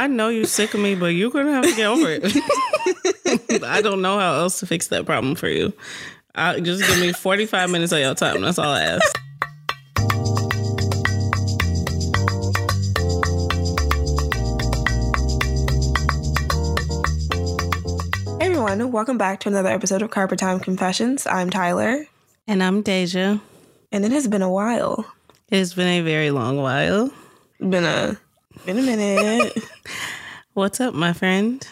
I know you're sick of me, but you're gonna have to get over it. I don't know how else to fix that problem for you. I, just give me 45 minutes of your time. That's all I ask. Hey everyone, welcome back to another episode of Carpet Time Confessions. I'm Tyler, And I'm Deja. and it has been a while. It's been a very long while. Been a been a minute. What's up, my friend?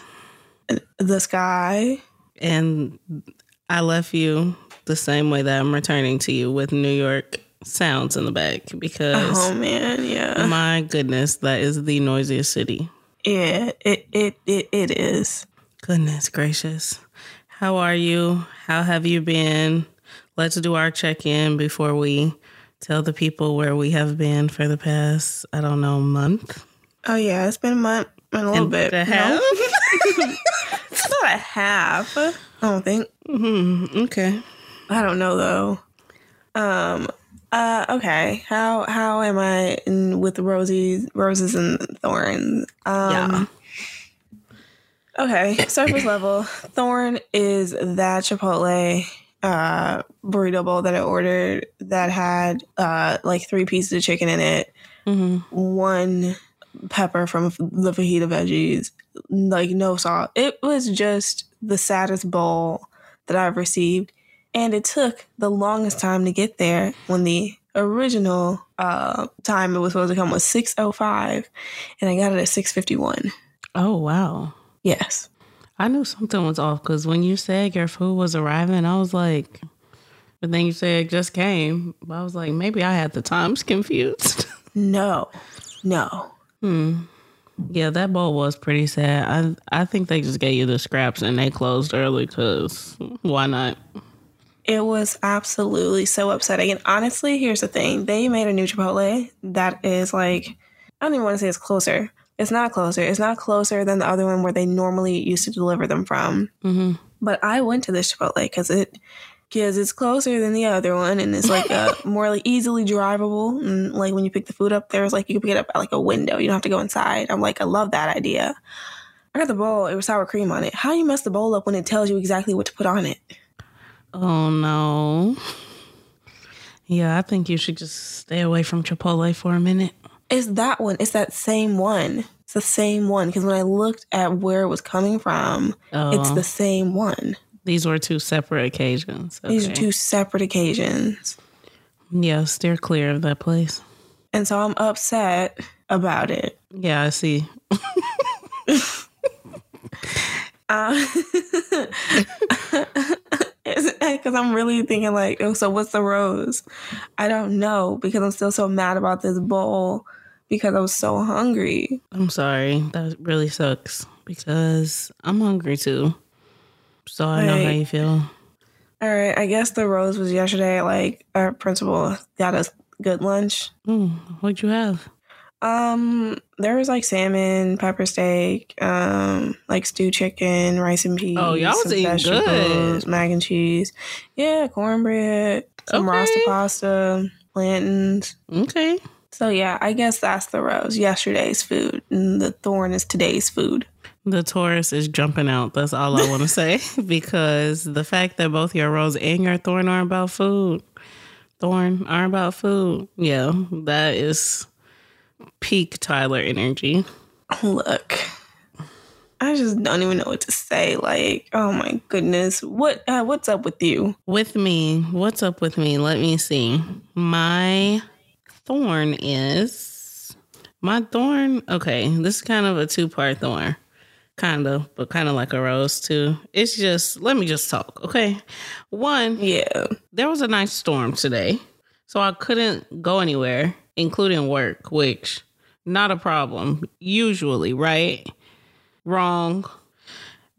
the sky. And I left you the same way that I'm returning to you with New York sounds in the back because Oh man, yeah, my goodness, that is the noisiest city. yeah. It it it it is. Goodness gracious. How are you? How have you been? Let's do our check in before we tell the people where we have been for the past, I don't know, month. Oh yeah, it's been a month and a little And bit. a no? it's not a half. I don't think. hmm Okay. I don't know though. Um. Uh. Okay. How how am I in, with roses, roses and thorns? Um, Yeah. Okay. Surface level. Thorn is that Chipotle uh burrito bowl that I ordered that had uh like three pieces of chicken in it, hmm one pepper from the fajita veggies, like no salt. It was just the saddest bowl that I've received. And it took the longest time to get there when the original uh time it was supposed to come was 605 and I got it at 651. Oh, wow. Yes. I knew something was off because when you said your food was arriving, I was like, but then you said it just came. I was like, maybe I had the times confused. No. No. Hmm. Yeah, that bowl was pretty sad. I I think they just gave you the scraps and they closed early because why not? It was absolutely so upsetting. And honestly, here's the thing. They made a new Chipotle that is like I don't even want to say it's closer. It's not closer. It's not closer than the other one where they normally used to deliver them from. hmm But I went to this Chipotle because it because it's closer than the other one and it's like a more like easily drivable. And like when you pick the food up, there's like you can pick it up at like a window. You don't have to go inside. I'm like, I love that idea. I got the bowl, it was sour cream on it. How you mess the bowl up when it tells you exactly what to put on it? Oh no. Yeah, I think you should just stay away from Chipotle for a minute. It's that one. It's that same one. It's the same one. Because when I looked at where it was coming from, Oh, it's the same one. These were two separate occasions. These are two separate occasions. Yes, they're clear of that place. And so I'm upset about it. Yeah, I see. Um, because I'm really thinking, like, oh, so what's the rose? I don't know because I'm still so mad about this bowl because I was so hungry. I'm sorry. That really sucks because I'm hungry too. So I know how you feel. All right, I guess the rose was yesterday. Like, our principal got us good lunch. Mm, what'd you have? Um, there was like salmon, pepper steak, um, like stewed chicken, rice and peas. Oh, y'all was eating good. Mac and cheese. Yeah, cornbread, some Okay. rasta pasta, plantains. Okay. So yeah, I guess that's the rose. Yesterday's food, and the thorn is today's food. The Taurus is jumping out. That's all I want to say because the fact that both your rose and your thorn are about food, thorn are about food. Yeah, that is peak Tyler energy. Look, I just don't even know what to say. Like, oh my goodness, what uh, what's up with you? With me, what's up with me? Let me see. My thorn is my thorn. Okay, this is kind of a two part thorn. Kind of, but kind of like a rose too. It's just, let me just talk, okay? One, Yeah, there was a nice storm today, so I couldn't go anywhere, including work, which not a problem usually, right? Wrong.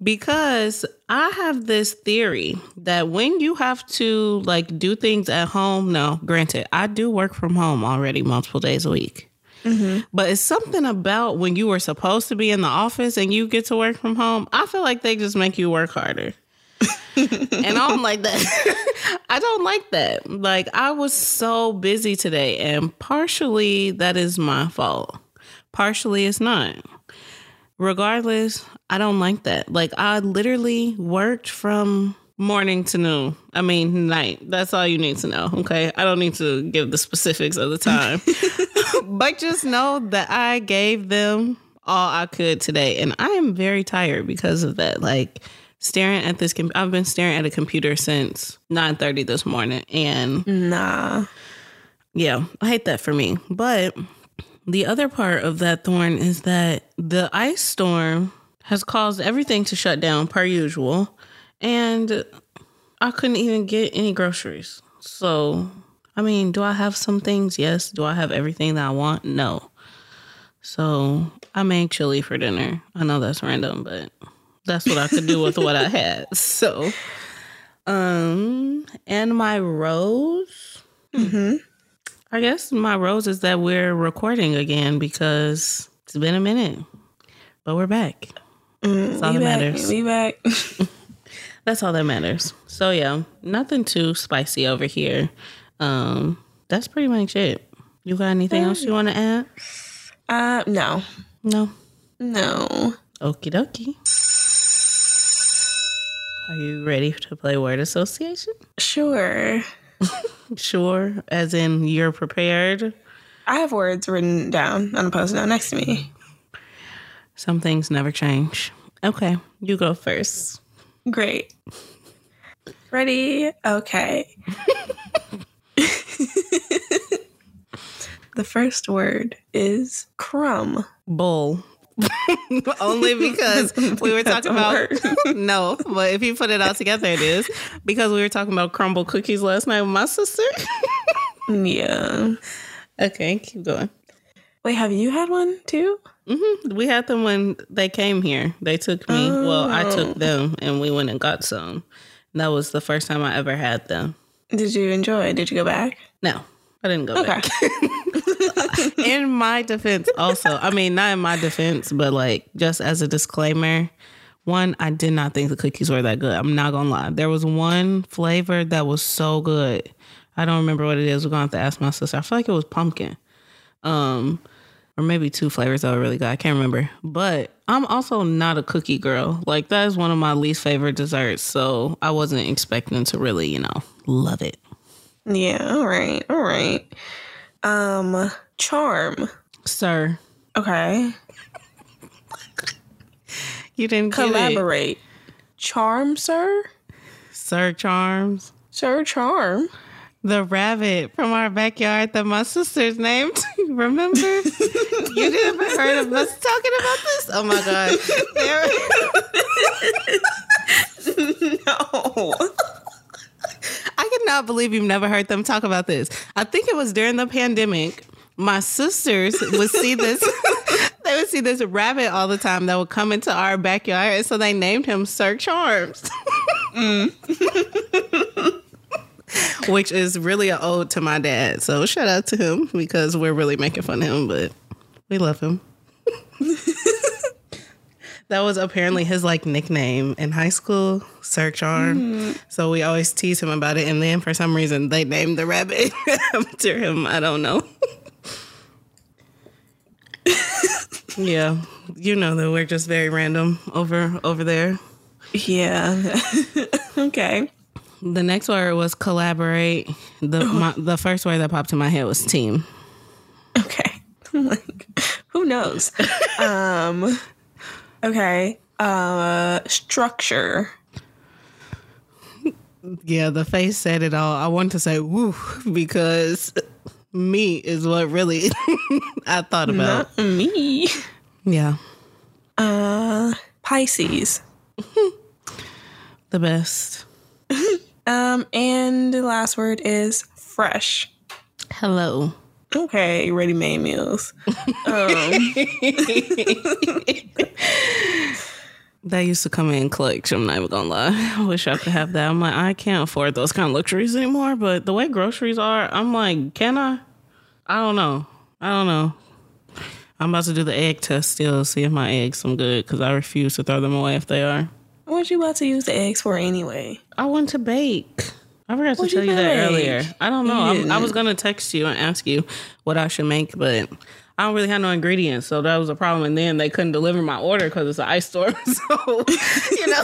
Because I have this theory that when you have to like do things at home, no, granted, I do work from home already multiple days a week. Mm-hmm. But it's something about when you were supposed to be in the office and you get to work from home. I feel like they just make you work harder. and I'm like that. I don't like that. Like I was so busy today, and partially that is my fault. Partially it's not. regardless, I don't like that. Like I literally worked from morning to noon. I mean night. That's all you need to know. Okay. I don't need to give the specifics of the time. but just know that I gave them all I could today. And I am very tired because of that. Like staring at this com- I've been staring at a computer since 9 30 this morning. And Nah. yeah, I hate that for me. But the other part of that thorn is that the ice storm has caused everything to shut down per usual. And I couldn't even get any groceries. So, I mean, do I have some things? Yes. Do I have everything that I want? No. So, I made chili for dinner. I know that's random, but that's what I could do with what I had. So, um, and my rose. Mm-hmm. I guess my rose is that we're recording again because it's been a minute, but we're back. That's all that back. matters. We back. That's all that matters. So yeah, nothing too spicy over here. Um, that's pretty much it. You got anything else you want to add? uh, no, No. no. Okie dokie. Are you ready to play word association? Sure. Sure, as in you're prepared. I have words written down on a post note next to me. Some things never change. Okay, you go first. Great. Ready? Okay. the first word is crumb. Bull. Only because we were talking about no, but if you put it all together, it is because we were talking about Crumbl cookies last night with my sister. Yeah. okay, keep going. Wait, have you had one too? hmm We had them when they came here. They took me. Well, I Oh. took them, and we went and got some. That was the first time I ever had them. Did you enjoy? Did you go back? No, I didn't go Okay. back. in my defense, also, I mean, not in my defense, but like just as a disclaimer, one, I did not think the cookies were that good. I'm not gonna lie. There was one flavor that was so good. I don't remember what it is. We're gonna have to ask my sister. I feel like it was pumpkin. Um, or maybe two flavors that were really good. I can't remember. But I'm also not a cookie girl. Like that is one of my least favorite desserts. So I wasn't expecting to really, you know, love it. Yeah, all right. All right. Um charm. Sir, Okay. you didn't get it. Collaborate. Charm, sir? Sir Charms. Sir Charm. The rabbit from our backyard that my sister's named. Remember? you didn't ever heard of us talking about this? Oh my god. No. I cannot believe you've never heard them talk about this. I think it was during the pandemic. My sisters would see this. they would see this rabbit all the time that would come into our backyard, and so they named him Sir Charms. Mm. Which is really an ode to my dad. So shout out to him because we're really making fun of him, but we love him. that was apparently his like nickname in high school, Sir Charm. Mm-hmm. So we always tease him about it. And then for some reason they named the rabbit after him. I don't know. yeah. You know that we're just very random over over there. Yeah. okay. The next word was collaborate. The my, the first word that popped in my head was team. Okay. like, who knows? um okay. Uh structure. Yeah, the face said it all. I wanted to say woo because me is what really I thought about. Not me. Yeah, Uh Pisces. the best. Um and the last word is fresh. Hello. Okay, ready made meals. Um That used to come in clutch. I'm not even gonna lie. I wish I could have that. I'm like, I can't afford those kind of luxuries anymore. But the way groceries are, I'm like, can I? I don't know. I don't know. I'm about to do the egg test still, see if my eggs some good because I refuse to throw them away if they are. What you about to use the eggs for anyway? I want to bake. I forgot to tell you you that earlier. I don't know. I was gonna text you and ask you what I should make, but I don't really have no ingredients, so that was a problem. And then they couldn't deliver my order because it's an ice storm. So you know,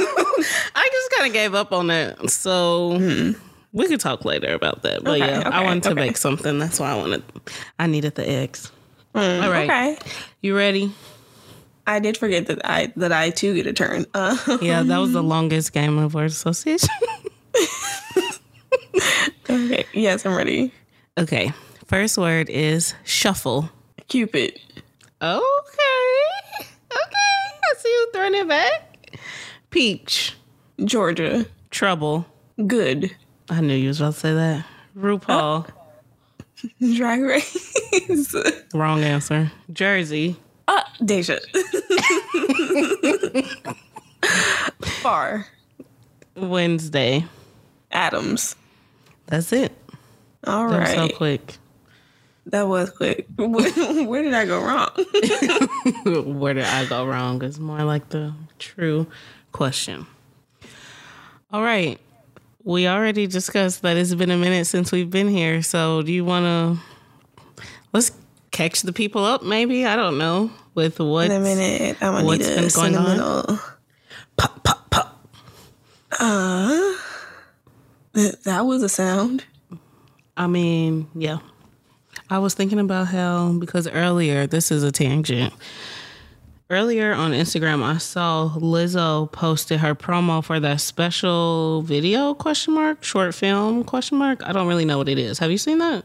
I just kind of gave up on that. So we could talk later about that. But Hmm. Okay, yeah, I wanted to okay. make something. That's why I wanted. I needed the eggs. Mm, All right. Okay. You ready? I did forget that I that I too get a turn. Uh, Yeah, that was the longest game of word association. okay. Yes, I'm ready. okay, first word is shuffle. Cupid. Okay. Okay. I see you throwing it back. Peach. Georgia. Trouble. Good. I knew you was about to say that. RuPaul. Drag race. Wrong answer. Jersey. Uh, Deja. Far. Wednesday. Addams. That's it. All That was right. so quick. That was quick. Where where did I go wrong? Where did I go wrong? Is more like the true question. All right. We already discussed that it's been a minute since we've been here. So do you want to let's catch the people up? Maybe I don't know with what In a minute, I'm gonna What's need been going on? pop pop pop. Uh, th- that was a sound. I mean, yeah. I was thinking about how because earlier this is a tangent. Earlier on Instagram, I saw Lizzo posted her promo for that special video question mark short film question mark. I don't really know what it is. Have you seen that?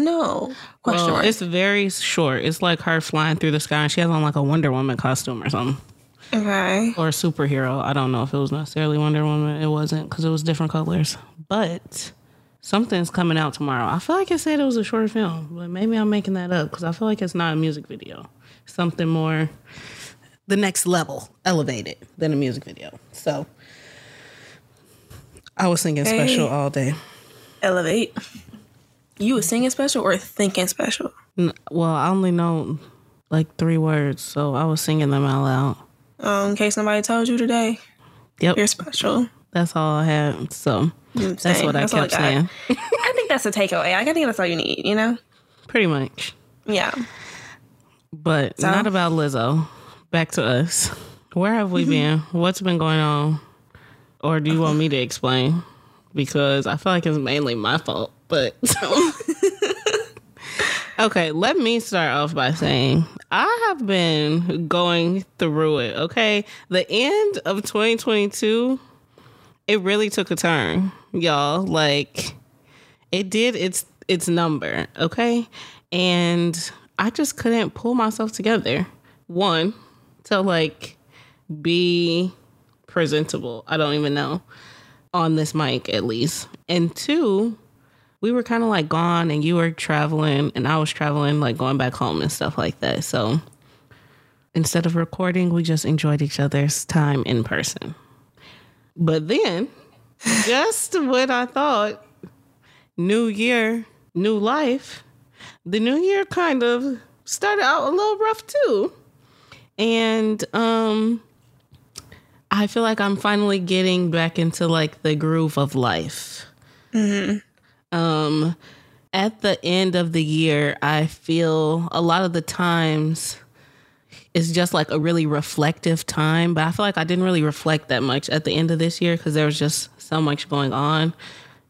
No question Well. It's very short. It's like her flying through the sky and she has on like a Wonder Woman costume or something. Okay. Or a superhero. I don't know if it was necessarily Wonder Woman. It wasn't because it was different colors. But something's coming out tomorrow. I feel like I said it was a short film, but maybe I'm making that up because I feel like it's not a music video. Something more the next level, elevated than a music video. So I was singing special all day. Elevate. You was singing special or thinking special? N- Well, I only know like three words, so I was singing them out loud. Um, in case nobody told you today, Yep, you're special. that's all I had. So that's what I That's I kept got. saying. I think that's a takeaway. I think that's all you need. You know? Pretty much. Yeah. But So? not about Lizzo. Back to us. Where have we been? What's been going on? Or do you want me to explain? Because I feel like it's mainly my fault. But okay, let me start off by saying I have been going through it. Okay, the end of 2022, it really took a turn, y'all. Like it did its its number, okay? And I just couldn't pull myself together. One, to like be presentable. I don't even know on this mic at least. And two, we were kind of like gone and you were traveling and I was traveling like going back home and stuff like that. So instead of recording, we just enjoyed each other's time in person. But then, just when I thought new year, new life, the new year kind of started out a little rough too. And um I feel like I'm finally getting back into like the groove of life. Um at the end of the year, I feel a lot of the times it's just like a really reflective time, but I feel like I didn't really reflect that much at the end of this year because there was just so much going on,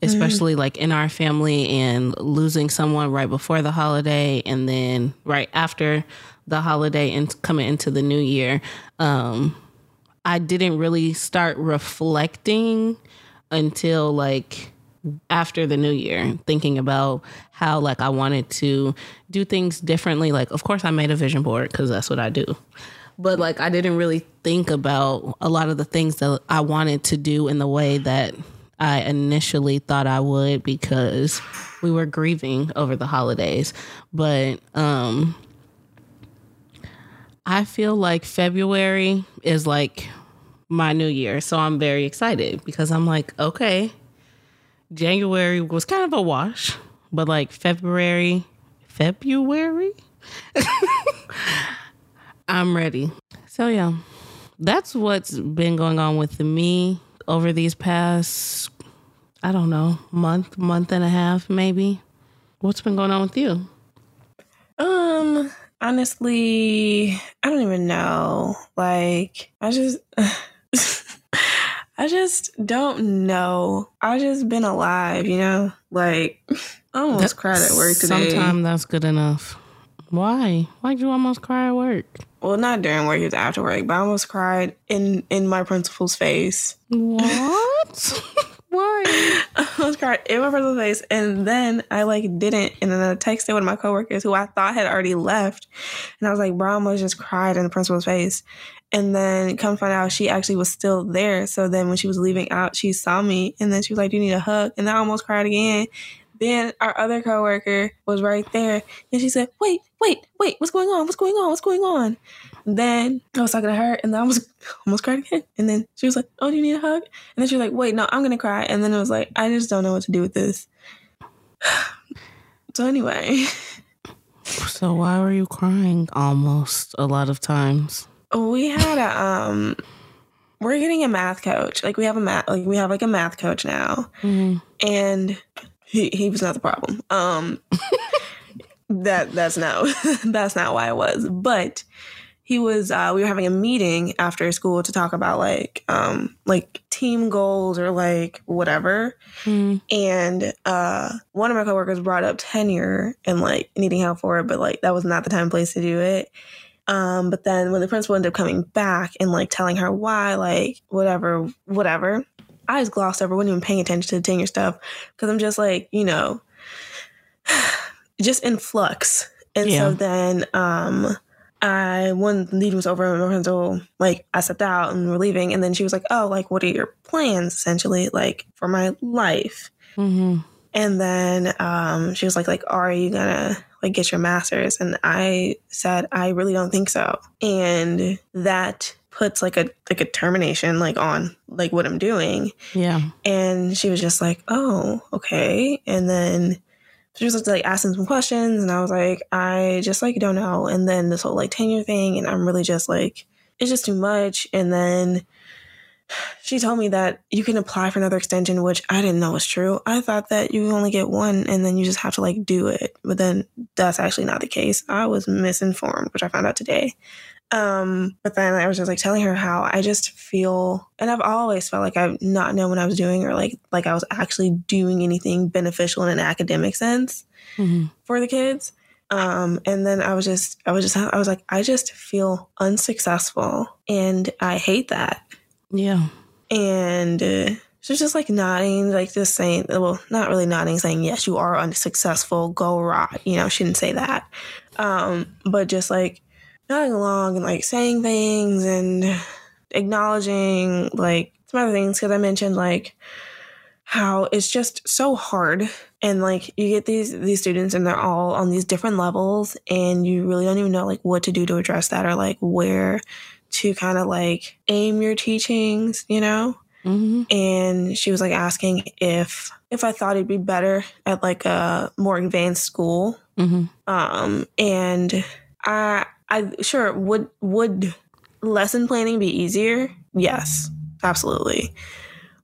especially like in our family and losing someone right before the holiday and then right after the holiday and coming into the new year. Um, I didn't really start reflecting until like after the new year, thinking about how like I wanted to do things differently. Like, of course, I made a vision board because that's what I do. But like, I didn't really think about a lot of the things that I wanted to do in the way that I initially thought I would because we were grieving over the holidays. But um I feel like February is like my new year. So I'm very excited because I'm like, okay, January was kind of a wash, but like February, February, I'm ready. So yeah, that's what's been going on with me over these past, I don't know, month, month and a half, maybe. What's been going on with you? Um, honestly, I don't even know. Like, I just. I just don't know. I just been alive, you know? Like, I almost That- cried at work today. Sometimes that's good enough. Why? Why'd you almost cry at work? Well, not during work, it was after work, but I almost cried in in my principal's face. What? Why? I almost cried in my principal's face, and then I like didn't, and then I texted one of my coworkers who I thought had already left, and I was like, "Bro, I almost just cried in the principal's face." And then come find out she actually was still there. So then when she was leaving out, she saw me, and then she was like, "Do you need a hug?" And I almost cried again. Then our other coworker was right there, and she said, "Wait, wait, wait! What's going on? What's going on? What's going on?" And then I was talking to her, and then I was almost cried again. And then she was like, "Oh, do you need a hug?" And then she was like, "Wait, no, I'm gonna cry." And then it was like, I just don't know what to do with this. so anyway, So why were you crying almost a lot of times? we had a um, we're getting a math coach. Like we have a math, like we have like a math coach now. Mhm. and he he was not the problem. Um, that that's not that's not why it was, but he was. Uh, we were having a meeting after school to talk about like um like team goals or like whatever. Mhm. And uh, one of my coworkers brought up tenure and like needing help for it, but like that was not the time and place to do it. Um, but then when the principal ended up coming back and like telling her why, like whatever, whatever, I just glossed over, wasn't even paying attention to the tenure stuff because I'm just like, you know, just in flux. And Yeah. so then um I when the meeting was over and my principal like I stepped out and we're leaving and then she was like, Oh, like what are your plans essentially like for my life? Mhm. And then um, she was like, like, are you gonna like get your master's? And I said, I really don't think so. And that puts like a like a termination like on like what I'm doing. Yeah. And she was just like, oh, okay. And then she was like asking some questions, and I was like, I just like don't know. And then this whole like tenure thing, and I'm really just like, it's just too much. And then she told me that you can apply for another extension, which I didn't know was true. I thought that you only get one, and then you just have to like do it. But then that's actually not the case. I was misinformed, which I found out today. Um, but then I was just like telling her how I just feel, and I've always felt like I've not known what I was doing, or like like I was actually doing anything beneficial in an academic sense Mhm. for the kids. Um, and then I was just, I was just, I was like, I just feel unsuccessful, and I hate that. Yeah. And uh, she was just like nodding, like just saying, well, not really nodding, saying, yes, you are unsuccessful, go rot. You know, she didn't say that. Um, but just like nodding along and like saying things and acknowledging like some other things. Cause I mentioned like how it's just so hard and like you get these these students and they're all on these different levels and you really don't even know like what to do to address that or like where to kind of like aim your teachings you know Mhm. and she was like asking if if I thought it'd be better at like a more advanced school. Mhm. Um, and I I sure would would lesson planning be easier? Yes, absolutely.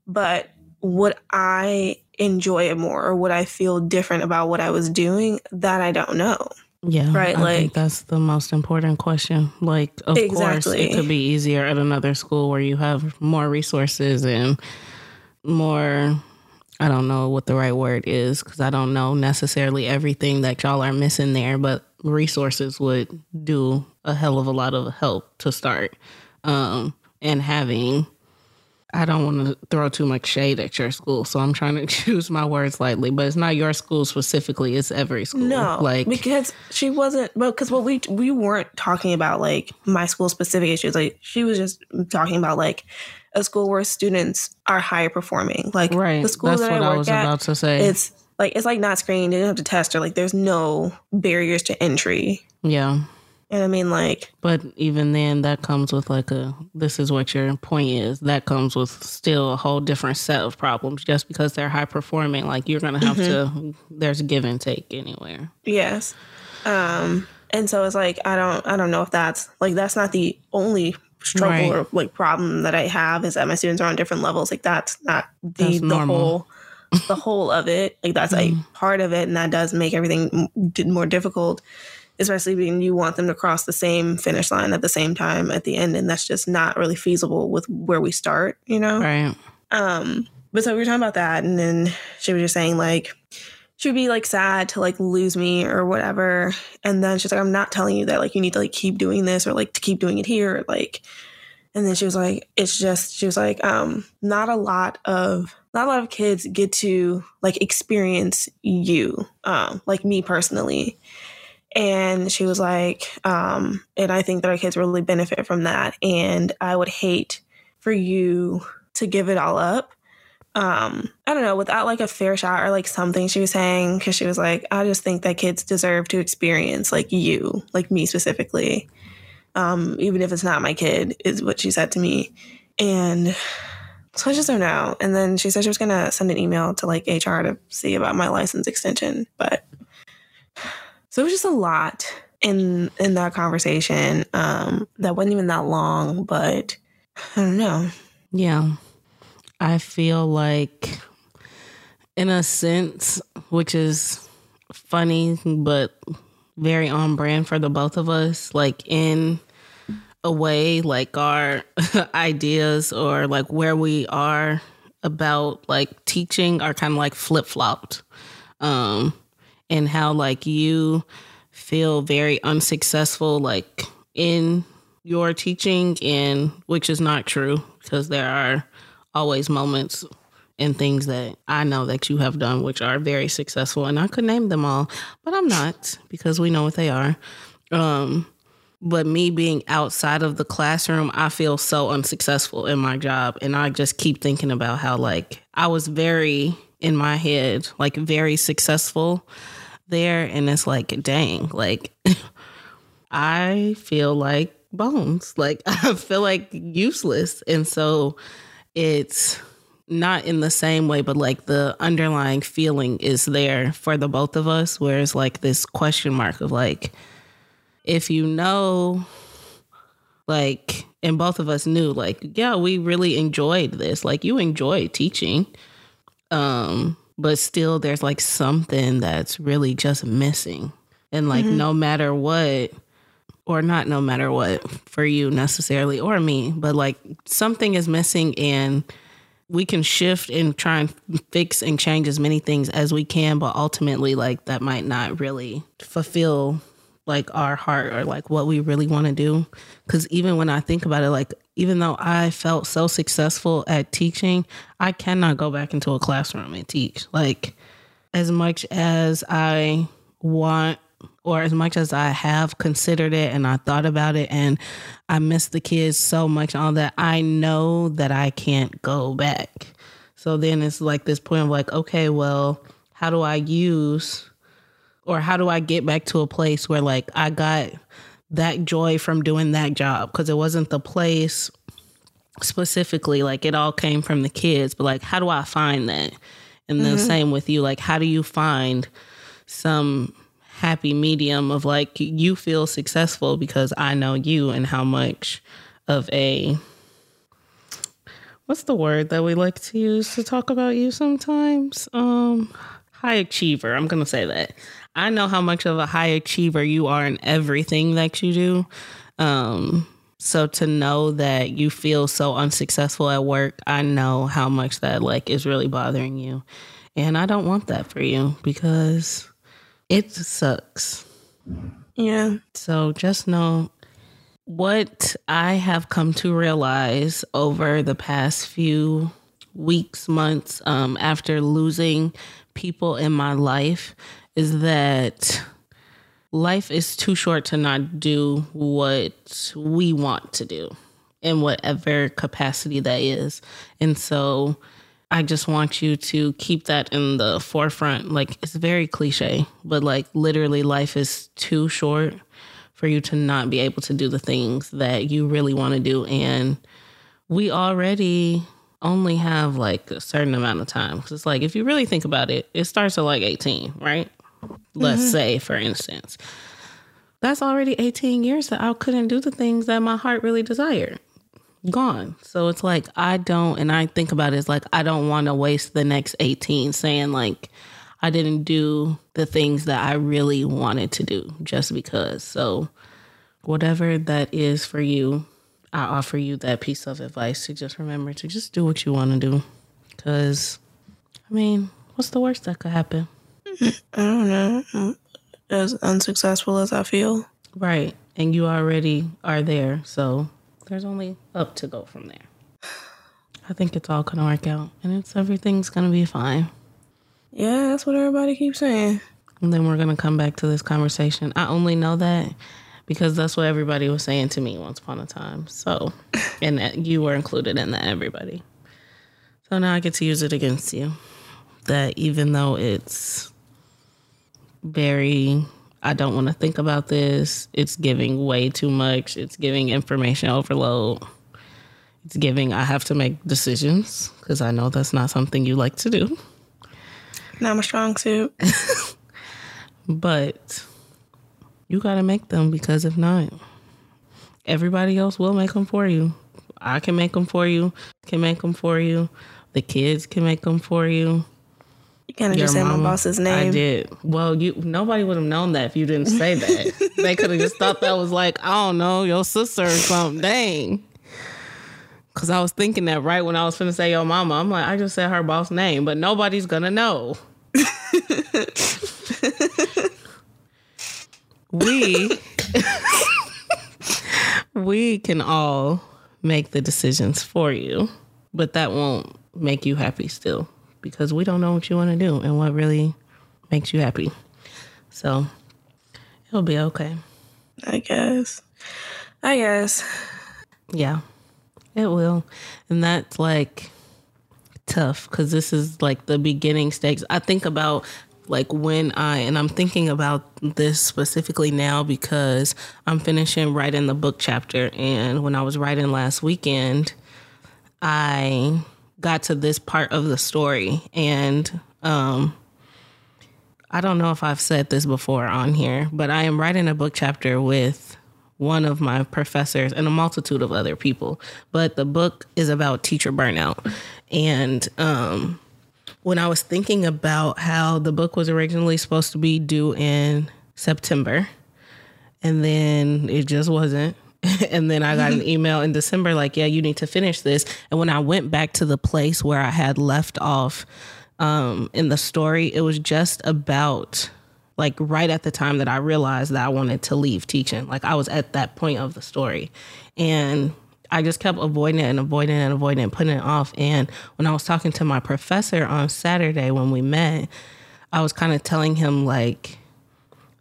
But would I enjoy it more or would I feel different about what I was doing? That I don't know. Yeah. Right, I like- think that's the most important question. Like, of course, it could be easier at another school where you have more resources and more. I don't know what the right word is because I don't know necessarily everything that y'all are missing there, but resources would do a hell of a lot of help to start. Um, and having, I don't want to throw too much shade at your school, so I'm trying to choose my words lightly, but it's not your school specifically, it's every school. No, like, because she wasn't. Well, because what we we weren't talking about like my school specific issues. Like she was just talking about like a school where students are higher performing. Like Right. the school That's that what I I, was at, about to say. it's like it's like not screened. You don't have to test or like there's no barriers to entry. yeah. And I mean like But even then, that comes with like a this is what your point is. That comes with still a whole different set of problems. Just because they're high performing, like you're going to have Mm-hmm. to, there's give and take anywhere. yes, um, and so it's like I don't I don't know if that's like that's not the only struggle Right. or like problem that I have is that my students are on different levels. Like that's not the That's the normal. whole the whole of it. Like that's like part of it, and that does make everything more difficult. Especially when you want them to cross the same finish line at the same time at the end, and that's just not really feasible with where we start. You know, Right. um, but so we were talking about that, and then she was just saying like she would be like sad to like lose me or whatever, and then she's like, "I'm not telling you that like you need to like keep doing this or like to keep doing it here." Like, and then she was like, "It's just," she was like, um, "Not a lot of not a lot of kids get to like experience you, um, like me personally." And she was like, um, and I think that our kids really benefit from that. And I would hate for you to give it all up. Um, I don't know, without like a fair shot or like something she was saying, because she was like, I just think that kids deserve to experience like you, like me specifically. Um, even if it's not my kid, is what she said to me. And so I just don't know. And then she said she was gonna send an email to like HR to see about my license extension. But so it was just a lot in in that conversation. Um, that wasn't even that long, but I don't know. Yeah. I feel like, in a sense, which is funny, but very on brand for the both of us, like in a way, like our ideas or like where we are about like teaching are kind of like flip flopped. Um, and how like you feel very unsuccessful, like in your teaching, and which is not true because there are always moments and things that I know that you have done which are very successful and I could name them all, but I'm not because we know what they are. Um but me being outside of the classroom, I feel so unsuccessful in my job and I just keep thinking about how like I was very in my head like very successful there and it's like dang, like I feel like bones. Like I feel like useless. And so it's not in the same way, but like the underlying feeling is there for the both of us, where it's like this question mark of like, if you know, like, and both of us knew, like, yeah, we really enjoyed this. Like, you enjoy teaching. Um, but still there's like something that's really just missing. And like no matter what, or not no matter what for you necessarily or me, but like something is missing and we can shift and try and fix and change as many things as we can, but ultimately like that might not really fulfill like our heart or like what we really want to do. Cause even when I think about it, like even though I felt so successful at teaching, I cannot go back into a classroom and teach. Like as much as I want or as much as I have considered it and I thought about it and I miss the kids so much all that I know that I can't go back. So then it's like this point of like, okay, well, how do I use or how do I get back to a place where like I got that joy from doing that job? Because it wasn't the place specifically like it all came from the kids but like how do I find that? And the same with you like how do you find some happy medium of like you feel successful because I know you and how much of a what's the word that we like to use to talk about you sometimes? Um high achiever i'm gonna say that i know how much of a high achiever you are in everything that you do. Um so to know that you feel so unsuccessful at work i know how much that like is really bothering you. And i don't want that for you because it sucks. Yeah. so just know what I have come to realize over the past few weeks, months, um, after losing people in my life is that life is too short to not do what we want to do in whatever capacity that is. And so I just want you to keep that in the forefront. Like it's very cliche, but like literally life is too short for you to not be able to do the things that you really want to do and we already only have like a certain amount of time cuz it's like if you really think about it, it starts at like 18, right? Let's mm-hmm. say for instance. That's already 18 years that I couldn't do the things that my heart really desired. gone. So it's like I don't and I think about it as like I don't want to waste the next 18 saying like I didn't do the things that I really wanted to do just because. So whatever that is for you, I offer you that piece of advice to just remember to just do what you want to do. Cuz I mean, what's the worst that could happen? I don't know. As unsuccessful as I feel. Right. And you already are there. So there's only up to go from there. I think it's all going to work out and it's everything's going to be fine. Yeah, that's what everybody keeps saying. And then we're going to come back to this conversation. I only know that because that's what everybody was saying to me once upon a time. So, and you were included in that, everybody. So now I get to use it against you. That even though it's very I don't want to think about this. It's giving way too much. It's giving information overload. It's giving I have to make decisions because I know that's not something you like to do. Not my strong suit. but you got to make them because if not, everybody else will make them for you. I can make them for you, can make them for you. The kids can make them for you. Kind of just said my boss's name. I did. Well, you nobody would have known that if you didn't say that. they could have just thought that was like, I don't know, your sister or something. Dang. Cause I was thinking that right when I was finna say your mama. I'm like, I just said her boss name, but nobody's gonna know. we we can all make the decisions for you, but that won't make you happy still because we don't know what you want to do and what really makes you happy. So it'll be okay. I guess. I guess. Yeah, it will. And that's like tough because this is like the beginning stage. I think about like when I, and I'm thinking about this specifically now because I'm finishing writing the book chapter. And when I was writing last weekend, I got to this part of the story and um I don't know if I've said this before on here, but I am writing a book chapter with one of my professors and a multitude of other people. But the book is about teacher burnout. And um, when I was thinking about how the book was originally supposed to be due in September, and then it just wasn't. and then I got an email in December like, yeah, you need to finish this. And when I went back to the place where I had left off um, in the story, it was just about like right at the time that I realized that I wanted to leave teaching. Like I was at that point of the story. And I just kept avoiding it and avoiding it and avoiding it and putting it off. And when I was talking to my professor on Saturday when we met, I was kind of telling him like,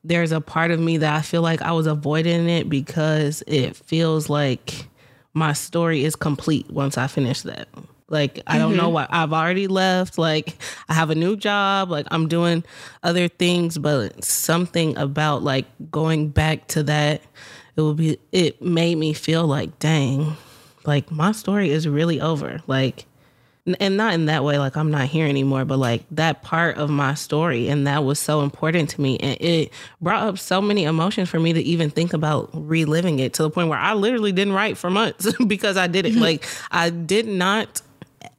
there's a part of me that I feel like I was avoiding it because it feels like my story is complete once I finish that. Like I don't mm-hmm. know what I've already left. Like I have a new job. Like I'm doing other things, but something about like going back to that, it will be. It made me feel like, dang, like my story is really over. Like and not in that way like i'm not here anymore but like that part of my story and that was so important to me and it brought up so many emotions for me to even think about reliving it to the point where i literally didn't write for months because i did it like i did not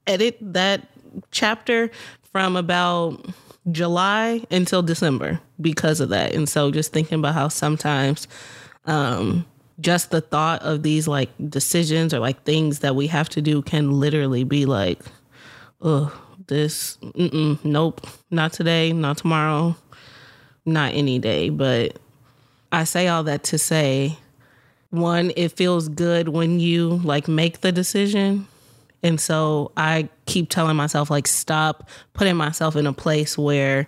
edit that chapter from about july until december because of that and so just thinking about how sometimes um just the thought of these like decisions or like things that we have to do can literally be like oh, this, nope, not today, not tomorrow, not any day. But I say all that to say, one, it feels good when you like make the decision. And so I keep telling myself, like, stop putting myself in a place where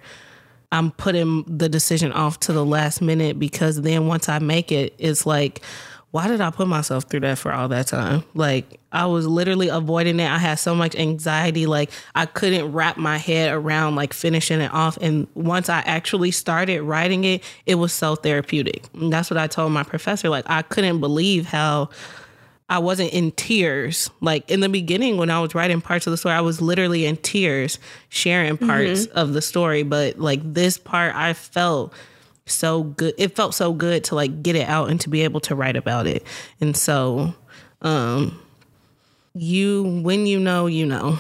I'm putting the decision off to the last minute because then once I make it, it's like, why did I put myself through that for all that time? Like I was literally avoiding it. I had so much anxiety like I couldn't wrap my head around like finishing it off and once I actually started writing it, it was so therapeutic. And that's what I told my professor like I couldn't believe how I wasn't in tears. Like in the beginning when I was writing parts of the story, I was literally in tears sharing parts mm-hmm. of the story, but like this part I felt so good. It felt so good to like get it out and to be able to write about it. And so, um, you when you know, you know.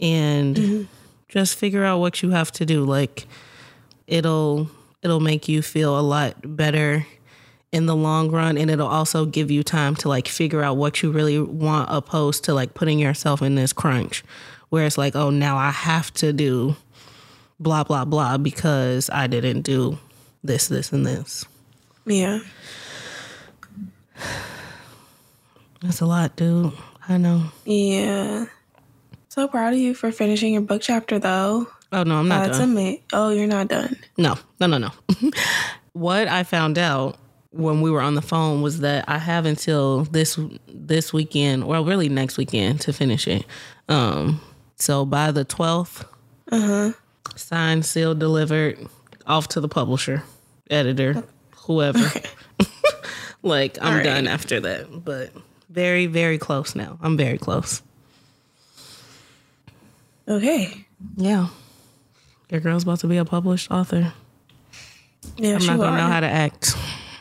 And Mm-hmm. just figure out what you have to do. Like it'll it'll make you feel a lot better in the long run and it'll also give you time to like figure out what you really want opposed to like putting yourself in this crunch where it's like oh now i have to do blah blah blah because i didn't do this this and this Yeah. that's a lot dude i know Yeah. So proud of you for finishing your book chapter though. oh no i'm not That's done amazing. Oh, you're not done. No, no, no, no. what I found out when we were on the phone was that I have until this this weekend, or really next weekend, to finish it. Um, so by the twelfth, uh-huh. signed, sealed, delivered, off to the publisher, editor, whoever. like I'm right. done after that, but very, very close now. I'm very close. Okay. Yeah, your girl's about to be a published author. Yeah, I'm not gonna know how to act.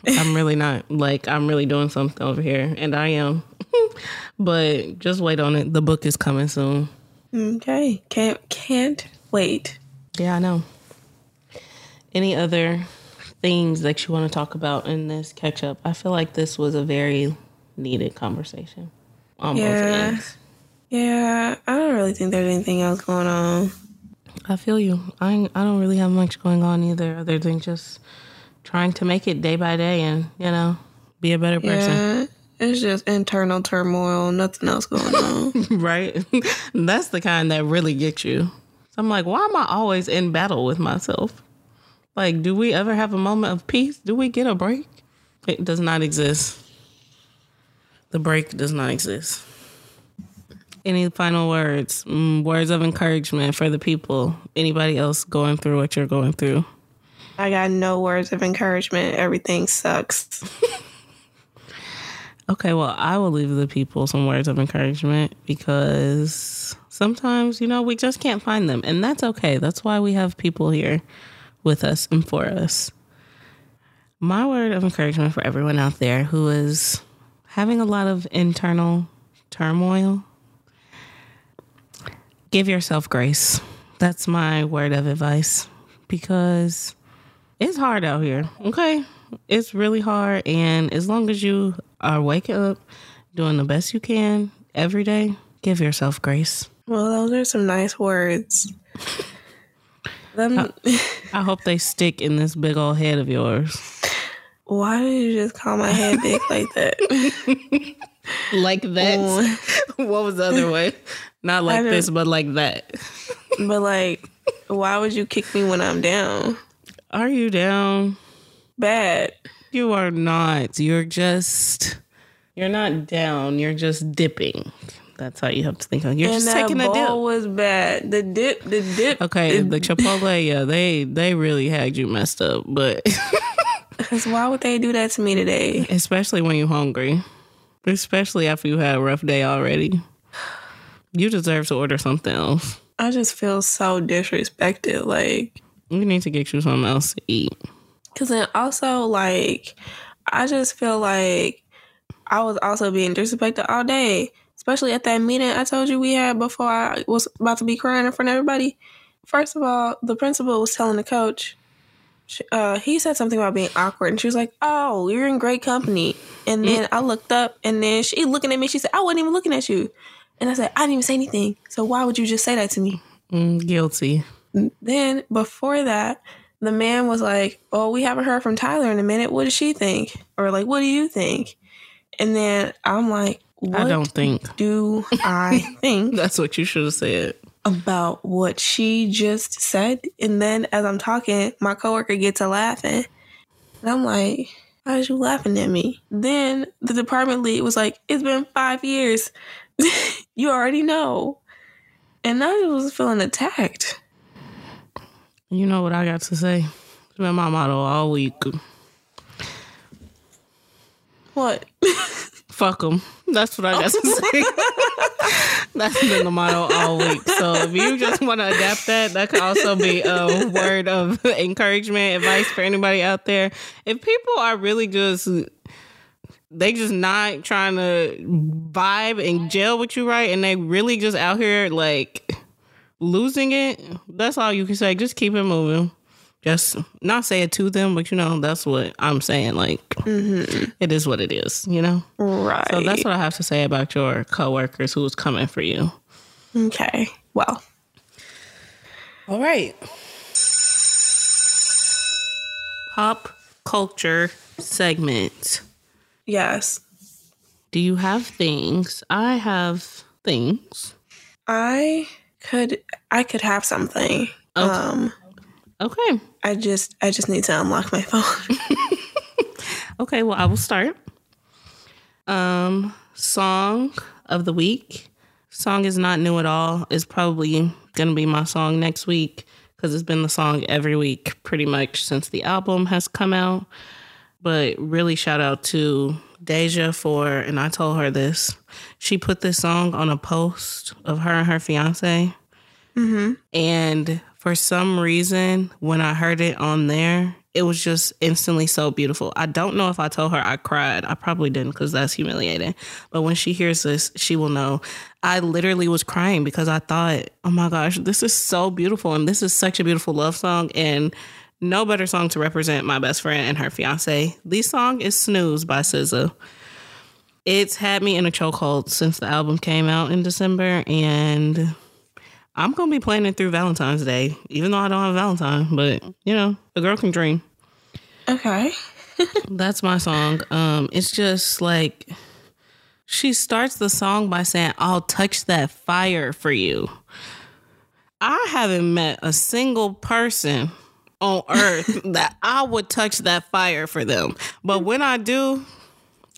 I'm really not. Like I'm really doing something over here, and I am. but just wait on it. The book is coming soon. Okay. Can't can't wait. Yeah, I know. Any other things that you want to talk about in this catch up? I feel like this was a very needed conversation on both Yeah. ends. Yeah, I don't really think there's anything else going on. I feel you. I I don't really have much going on either, other than just trying to make it day by day, and you know, be a better person. Yeah. It's just internal turmoil, nothing else going on. right? That's the kind that really gets you. I'm like, why am I always in battle with myself? Like, do we ever have a moment of peace? Do we get a break? It does not exist. The break does not exist. Any final words? Mm, words of encouragement for the people? Anybody else going through what you're going through? I got no words of encouragement. Everything sucks. Okay, well, I will leave the people some words of encouragement because sometimes, you know, we just can't find them. And that's okay. That's why we have people here with us and for us. My word of encouragement for everyone out there who is having a lot of internal turmoil give yourself grace. That's my word of advice because it's hard out here, okay? It's really hard. And as long as you are waking up, doing the best you can every day, give yourself grace. Well, those are some nice words. Them, I hope they stick in this big old head of yours. why did you just call my head big like that? Like that? Oh. what was the other way? Not like this, but like that. but like, why would you kick me when I'm down? Are you down? Bad. You are not. You're just, you're not down. You're just dipping. That's how you have to think of. You're and just taking a dip. was bad. The dip, the dip. Okay, the Chipotle, yeah, they they really had you messed up, but Because why would they do that to me today? especially when you're hungry, especially after you had a rough day already, you deserve to order something else. I just feel so disrespected. Like, You need to get you something else to eat. Cause then also like I just feel like I was also being disrespected all day. Especially at that meeting I told you we had before I was about to be crying in front of everybody. First of all, the principal was telling the coach, uh, he said something about being awkward, and she was like, "Oh, you're in great company." And then I looked up, and then she looking at me. She said, "I wasn't even looking at you," and I said, "I didn't even say anything. So why would you just say that to me?" Mm, guilty. Then before that, the man was like, "Oh, we haven't heard from Tyler in a minute. What does she think?" Or like, "What do you think?" And then I'm like, "What I don't think do I think that's what you should have said. about what she just said?" And then as I'm talking, my coworker gets to laughing, and I'm like, "Why is you laughing at me?" Then the department lead was like, "It's been five years. you already know." And now I was feeling attacked. You know what I got to say? It's been my motto all week. What? Fuck them. That's what I got to say. That's been the motto all week. So if you just want to adapt that, that could also be a word of encouragement, advice for anybody out there. If people are really just they just not trying to vibe and gel with you right, and they really just out here like losing it. That's all you can say. Just keep it moving. Just not say it to them, but you know that's what I'm saying. Like mm-hmm. it is what it is, you know. Right. So that's what I have to say about your coworkers who's coming for you. okay. Well, All right. Pop culture segment. yes. Do you have things? I have things. I could I could have something. Okay. Um Okay. I just I just need to unlock my phone. Okay, well, I will start. Um, song of the week. Song is not new at all. It's probably gonna be my song next week because it's been the song every week pretty much since the album has come out. But really, shout out to Deja for, and I told her this. She put this song on a post of her and her fiance. Mm-hmm. And for some reason, when I heard it on there, it was just instantly so beautiful. I don't know if I told her I cried. I probably didn't because that's humiliating. But when she hears this, she will know. I literally was crying because I thought, oh my gosh, this is so beautiful. And this is such a beautiful love song. And no better song to represent my best friend and her fiance. The song is Snooze by SZA. It's had me in a chokehold since the album came out in December. And I'm gonna be playing it through Valentine's Day, even though I don't have Valentine. But you know, a girl can dream. okay. That's my song. Um, it's just like she starts the song by saying, "I'll touch that fire for you." I haven't met a single person on earth that I would touch that fire for them. But when I do,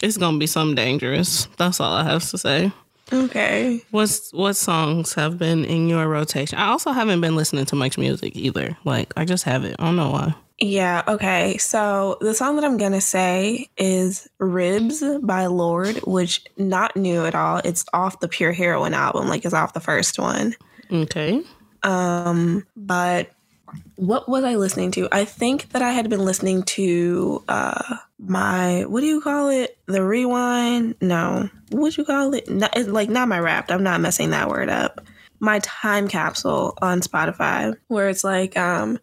it's gonna be something dangerous. That's all I have to say. Okay. What's what songs have been in your rotation? I also haven't been listening to much music either. Like I just haven't. I don't know why. Yeah, okay. So the song that I'm gonna say is Ribs by Lorde, which not new at all. It's off the Pure Heroine album, like it's off the first one. Okay. Um, but what was I listening to? I think that I had been listening to uh my what do you call it? The rewind? No. What you call it? Not, it's like not my wrapped. I'm not messing that word up. My time capsule on Spotify, where it's like um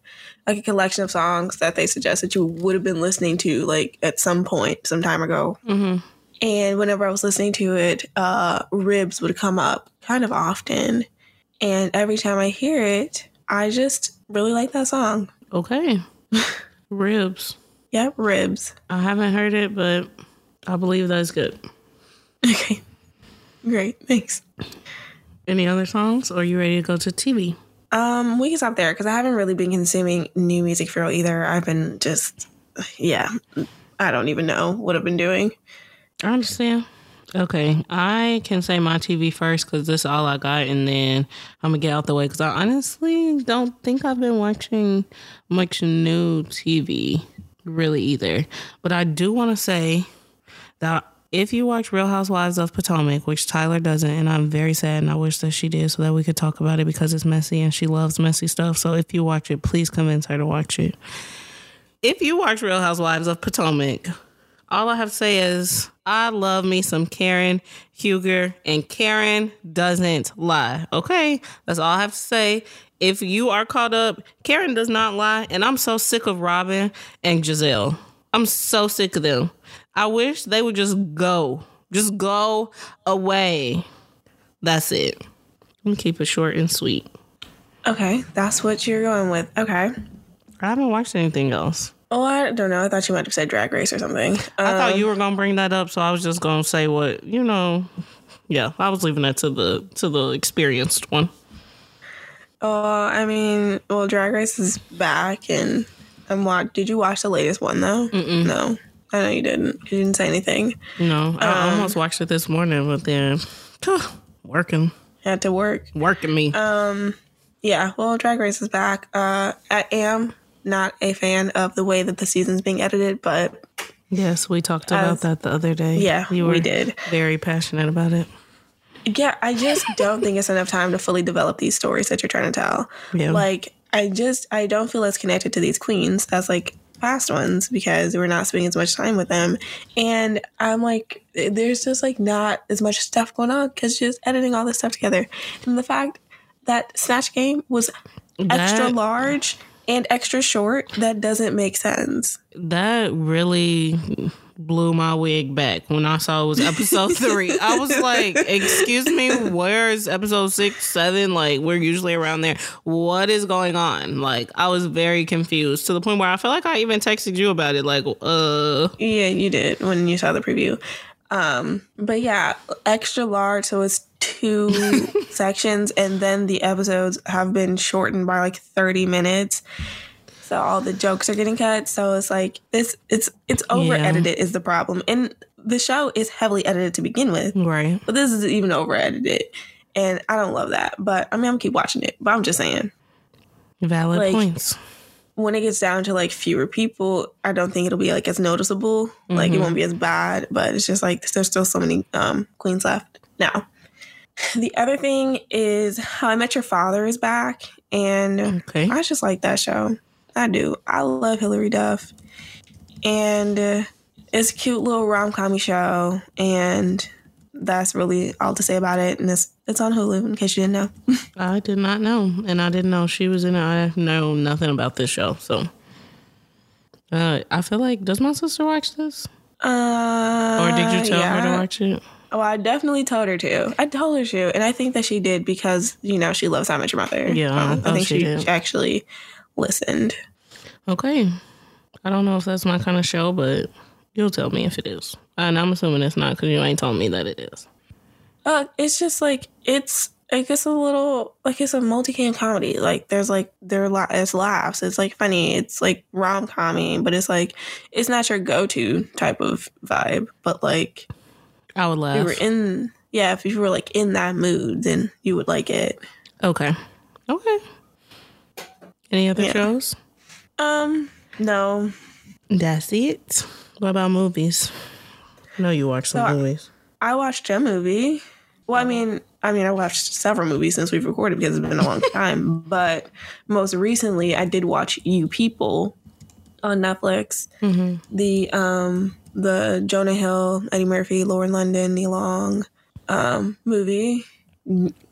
like a collection of songs that they suggest that you would have been listening to like at some point some time ago. hmm And whenever I was listening to it, uh, ribs would come up kind of often. And every time I hear it, I just really like that song. Okay. Ribs. Yep, ribs. I haven't heard it, but I believe that's good. Okay. Great. Thanks. Any other songs? Or are you ready to go to TV? Um, we can stop there because I haven't really been consuming new music for real either. I've been just, yeah, I don't even know what I've been doing. I understand. Okay, I can say my TV first because this is all I got, and then I'm gonna get out the way because I honestly don't think I've been watching much new TV really either. But I do want to say that if you watch Real Housewives of Potomac, which Tyler doesn't, and I'm very sad, and I wish that she did so that we could talk about it because it's messy and she loves messy stuff. So if you watch it, please convince her to watch it. If you watch Real Housewives of Potomac, all I have to say is I love me some Karen Huger, and Karen doesn't lie. Okay, that's all I have to say. If you are caught up, Karen does not lie, and I'm so sick of Robyn and Gizelle. I'm so sick of them. I wish they would just go, just go away. That's it. I'm keep it short and sweet. Okay, that's what you're going with. Okay. I haven't watched anything else. Oh, I don't know. I thought you might have said Drag Race or something. I thought Um, you were gonna bring that up, so I was just gonna say what you know. Yeah, I was leaving that to the to the experienced one. Oh, I mean, well, Drag Race is back, and I'm watch. Did you watch the latest one though? No, I know you didn't. You didn't say anything. No, I Um, almost watched it this morning, but then working, Had to work. working me. Um, yeah. Well, Drag Race is back. Uh, I am not a fan of the way that the season's being edited, but yes, we talked about as- that the other day. yeah, you were we did. very passionate about it. Yeah, I just don't think it's enough time to fully develop these stories that you're trying to tell. Yeah. Like, I just I don't feel as connected to these queens as like past ones because we're not spending as much time with them. And I'm like, there's just like not as much stuff going on because just editing all this stuff together. And the fact that Snatch Game was extra That- large and extra short, that doesn't make sense. That really blew my wig back when I saw it was episode three. I was like, excuse me, where's episode six, seven? Like, we're usually around there. What is going on? Like, I was very confused to the point where I feel like I even texted you about it. Like, uh, Yeah, you did when you saw the preview. Um, but yeah, extra large, so it's two sections, and then the episodes have been shortened by like 30 minutes. So all the jokes are getting cut. So it's like this it's it's over edited is the problem. And the show is heavily edited to begin with. right. But this is even over edited. And I don't love that. But I mean I'm gonna keep watching it. But I'm just saying. Valid Like- points. when it gets down to like fewer people, I don't think it'll be like as noticeable. Like it Mhm. won't be as bad, but it's just like there's still so many um queens left. Now, the other thing is How I Met Your Father is back, and Okay. I just like that show. I do. I love Hilary Duff, and uh, it's a cute little rom com show, and that's really all to say about it. And it's it's on Hulu in case you didn't know. I did not know, and I didn't know she was in it. I know nothing about this show, so uh, I feel like does my sister watch this, Uh, or did you tell her to watch it? Oh, I definitely told her to. I told her to, and I think that she did because you know she loves How much Your Mother. Yeah, I um, I thought think she she, actually listened. Okay, I don't know if that's my kind of show, but you'll tell me if it is, and I'm assuming it's not because you ain't told me that it is. Uh, it's just like it's like it's a little like it's a multi-cam comedy. Like there's like there are la- it's laughs. It's like funny. It's like rom commy, but it's like it's not your go to type of vibe. But like I would if laugh. you were in yeah, if you were like in that mood, then you would like it. okay, okay. Any other Yeah. shows? Um, no, That's it. What about movies? I know you watch some So movies. I watched a movie. Well, I mean, I mean, I watched several movies since we've recorded because it's been a long time. But most recently, I did watch You People on Netflix. hmm The um the Jonah Hill, Eddie Murphy, Lauren London, Nia Long um movie,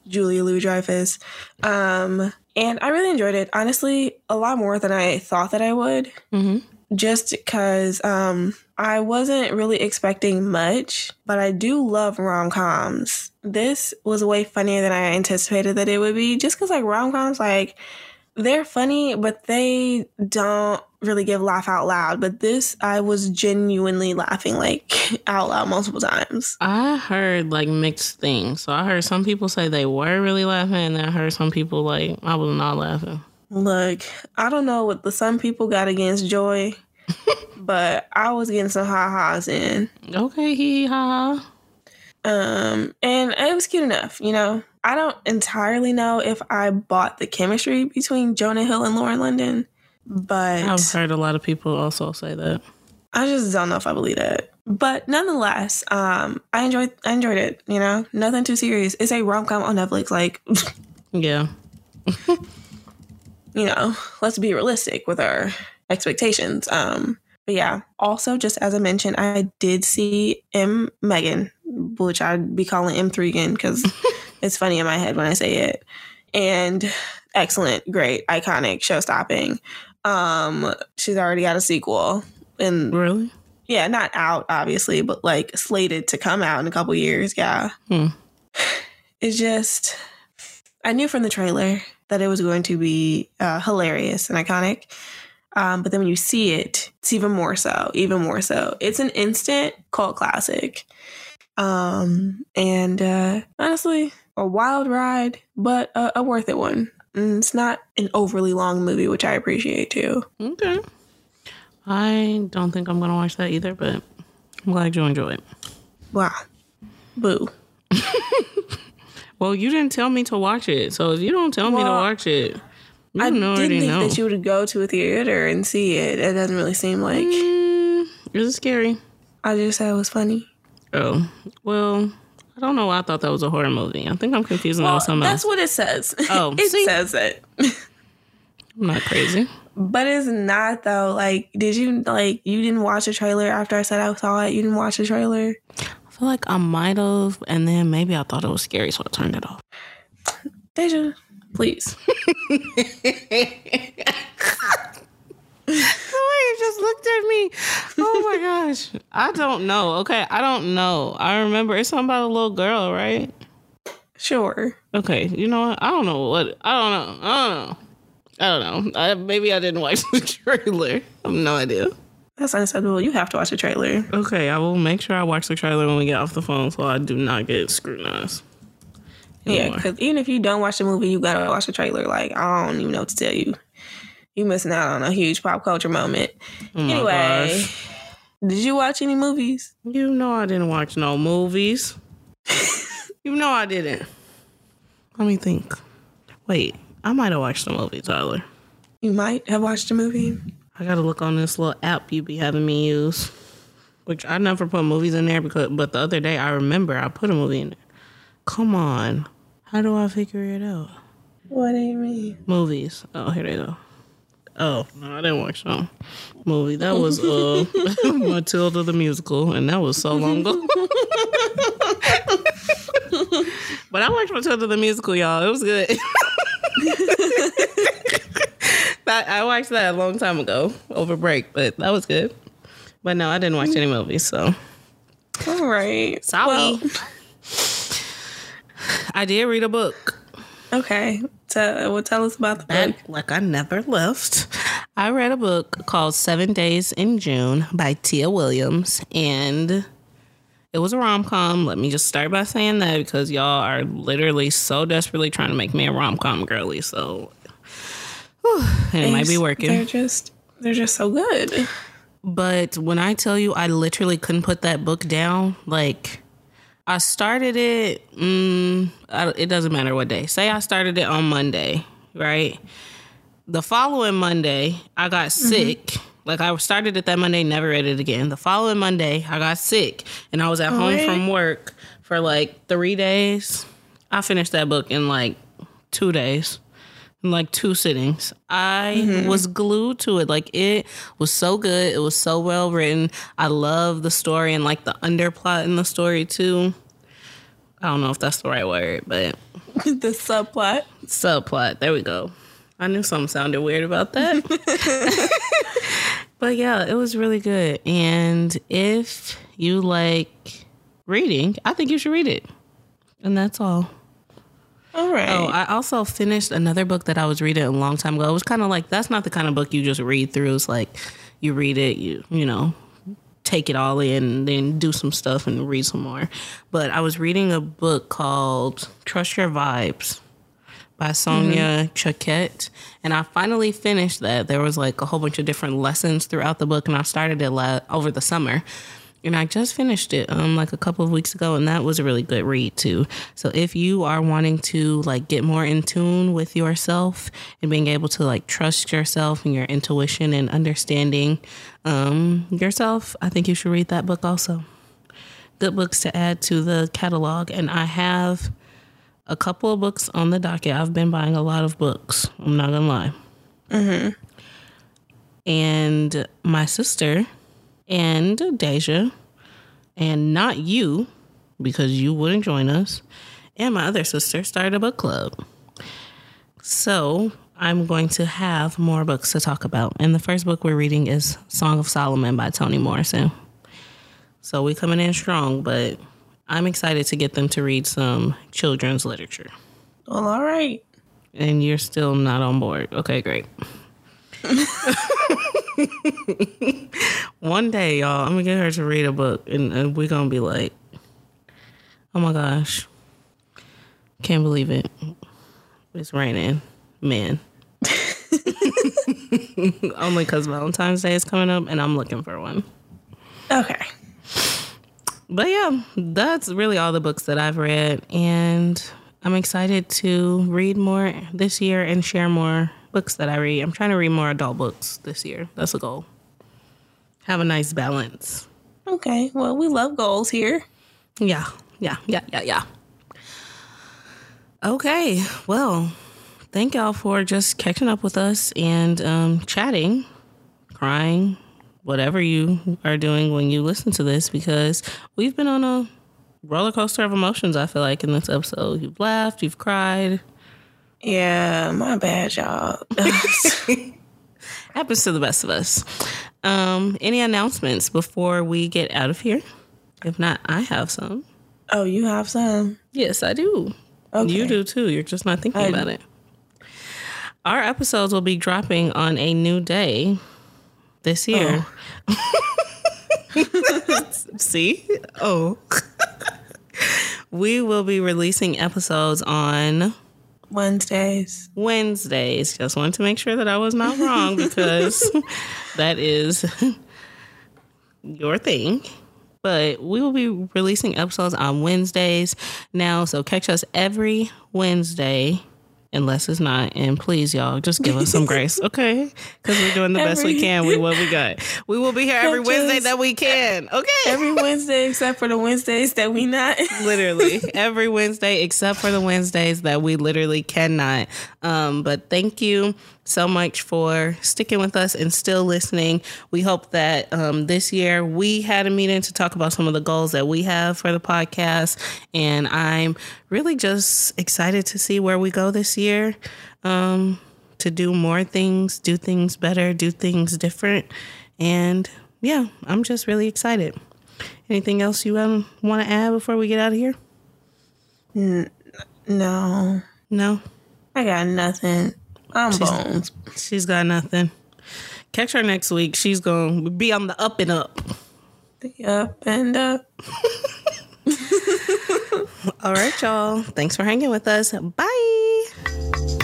Julia Louis Dreyfus. Um, and I really enjoyed it. Honestly, a lot more than I thought that I would hmm just because um I wasn't really expecting much, but I do love rom coms. This was way funnier than I anticipated that it would be, just because like rom coms, like they're funny, but they don't really give laugh out loud. But this, I was genuinely laughing like out loud multiple times. I heard like mixed things. So I heard some people say they were really laughing, and then I heard some people like I was not laughing. Look, I don't know what the some people got against Joy, but I was getting some ha ha's in. Okay, hee ha. ha. Um, and it was cute enough, you know. I don't entirely know if I bought the chemistry between Jonah Hill and Lauren London, but I've heard a lot of people also say that. I just don't know if I believe it. But nonetheless, um, I enjoyed I enjoyed it, you know. Nothing too serious. It's a rom com on Netflix, like Yeah. you know, let's be realistic with our expectations. Um, but yeah, also just as I mentioned, I did see M Megan, which I'd be calling M3 again because it's funny in my head when I say it. And excellent, great, iconic, show stopping. Um, she's already got a sequel. And Really? yeah, not out obviously, but like slated to come out in a couple years. Yeah. Hmm. It's just I knew from the trailer that it was going to be uh, hilarious and iconic. Um, but then when you see it, it's even more so, even more so. It's an instant cult classic. Um, and uh, honestly, a wild ride, but a, a worth it one. And it's not an overly long movie, which I appreciate too. Okay. I don't think I'm gonna watch that either, but I'm glad you enjoy it. Wow. Boo. Well, you didn't tell me to watch it, so if you don't tell me to watch it, you I didn't think know. that you would go to a theater and see it. It doesn't really seem like. Mm, is it scary? I just said it was funny. Oh, well, I don't know why I thought that was a horror movie. I think I'm confusing that with something that's else. what it says. Oh, it see? says it. I'm not crazy. But it's not though. Like, did you like you didn't watch the trailer after I said I saw it? You didn't watch the trailer? I feel like I might have, and then maybe I thought it was scary, so I turned it off. Deja, please. you just looked at me. Oh my gosh. I don't know. Okay, I don't know. I remember it's something about a little girl, right? Sure. Okay, you know what? I don't know what. I don't know. I don't know. I don't know. I, maybe I didn't watch the trailer. I have no idea. That's unacceptable. You have to watch the trailer. Okay, I will make sure I watch the trailer when we get off the phone so I do not get scrutinized. Yeah, because even if you don't watch the movie, you gotta watch the trailer. Like, I don't even know what to tell you. You missing out on a huge pop culture moment. Oh anyway, gosh. did you watch any movies? You know I didn't watch no movies. you know I didn't. Let me think. Wait, I might have watched a movie, Tyler. You might have watched a movie. I gotta look on this little app you be having me use. Which I never put movies in there because but the other day I remember I put a movie in there. Come on. How do I figure it out? What do you mean? Movies. Oh, here they go. Oh, no, I didn't watch no movie. That was uh Matilda the musical, and that was so long ago. but I watched Matilda the musical, y'all. It was good. That- I watched that a long time ago over break, but that was good. But no, I didn't watch any movies, so All right. sorry. Well, I did read a book. okay. So, well, tell us about the book. And like I never left. I read a book called Seven Days in June by Tia Williams, and it was a rom com. Let me just start by saying that because y'all are literally so desperately trying to make me a rom com girly. So whew, and it might be working. They're just they're just so good. But when I tell you, I literally couldn't put that book down. Like, I started it. Mm, I, it doesn't matter what day. Say I started it on Monday, right? The following Monday, I got sick. Like I started it that Monday, never read it again. The following Monday, I got sick, and I was at home Alright. from work for like three days. I finished that book in like two days in like two sittings. I was glued to it. Like it was so good. It was so well written. I love the story and like the underplot in the story too. I don't know if that's the right word, but the subplot. subplot. There we go. I knew something sounded weird about that. but yeah, it was really good. And if you like reading, I think you should read it. And that's all. All right. Oh, I also finished another book that I was reading a long time ago. It was kind of like that's not the kind of book you just read through. It's like you read it, you you know, take it all in, and then do some stuff and read some more. But I was reading a book called Trust Your Vibes by Sonia Choquette, and I finally finished that. There was like a whole bunch of different lessons throughout the book, and I started it la- over the summer. And I just finished it um like a couple of weeks ago and that was a really good read too. So if you are wanting to like get more in tune with yourself and being able to like trust yourself and your intuition and understanding um yourself, I think you should read that book also. Good books to add to the catalog and I have a couple of books on the docket. I've been buying a lot of books. I'm not gonna lie. And my sister and Deja, and not you, because you wouldn't join us, and my other sister started a book club. So I'm going to have more books to talk about. And the first book we're reading is Song of Solomon by Toni Morrison. So we coming in strong, but I'm excited to get them to read some children's literature. well, all right. And you're still not on board. Okay, great. One day, y'all, I'm gonna get her to read a book, and, and we're gonna be like, "Oh my gosh, can't believe it! It's raining, man." Only because Valentine's Day is coming up, and I'm looking for one. Okay. But yeah, that's really all the books that I've read, and I'm excited to read more this year and share more books that I read. I'm trying to read more adult books this year. That's a goal. Have a nice balance. Okay. Well, we love goals here. Yeah, yeah, yeah, yeah, yeah. Okay, well, thank y'all for just catching up with us and um, chatting, crying, whatever you are doing when you listen to this, because we've been on a roller coaster of emotions, I feel like, in this episode. You've laughed, you've cried. Yeah, my bad, y'all. Happens to the best of us. Um, any announcements before we get out of here? If not, I have some. oh, you have some? Yes, I do. Okay. You do too. You're just not thinking I- about it. Our episodes will be dropping on a new day this year. Oh. See? Oh. we will be releasing episodes on Wednesdays. Wednesdays. Just wanted to make sure that I was not wrong because that is your thing. But we will be releasing episodes on Wednesdays now. So catch us every Wednesday, unless it's not. And please, y'all, just give us some grace, okay? Because we're doing the best we can with what we got. We will be here every Wednesday that we can, okay? Every Wednesday except for the Wednesdays that we not. literally every Wednesday except for the Wednesdays that we literally cannot. Um, but thank you so much for sticking with us and still listening. We hope that um, this year we had a meeting to talk about some of the goals that we have for the podcast. And I'm really just excited to see where we go this year. Um, to do more things, do things better, do things different. And yeah, I'm just really excited. Anything else you um, want to add before we get out of here? No, No, I got nothing. I'm bones. she's got nothing. Catch her next week. She's going to be on the up and up. The up and up. All right, y'all. Thanks for hanging with us. Bye.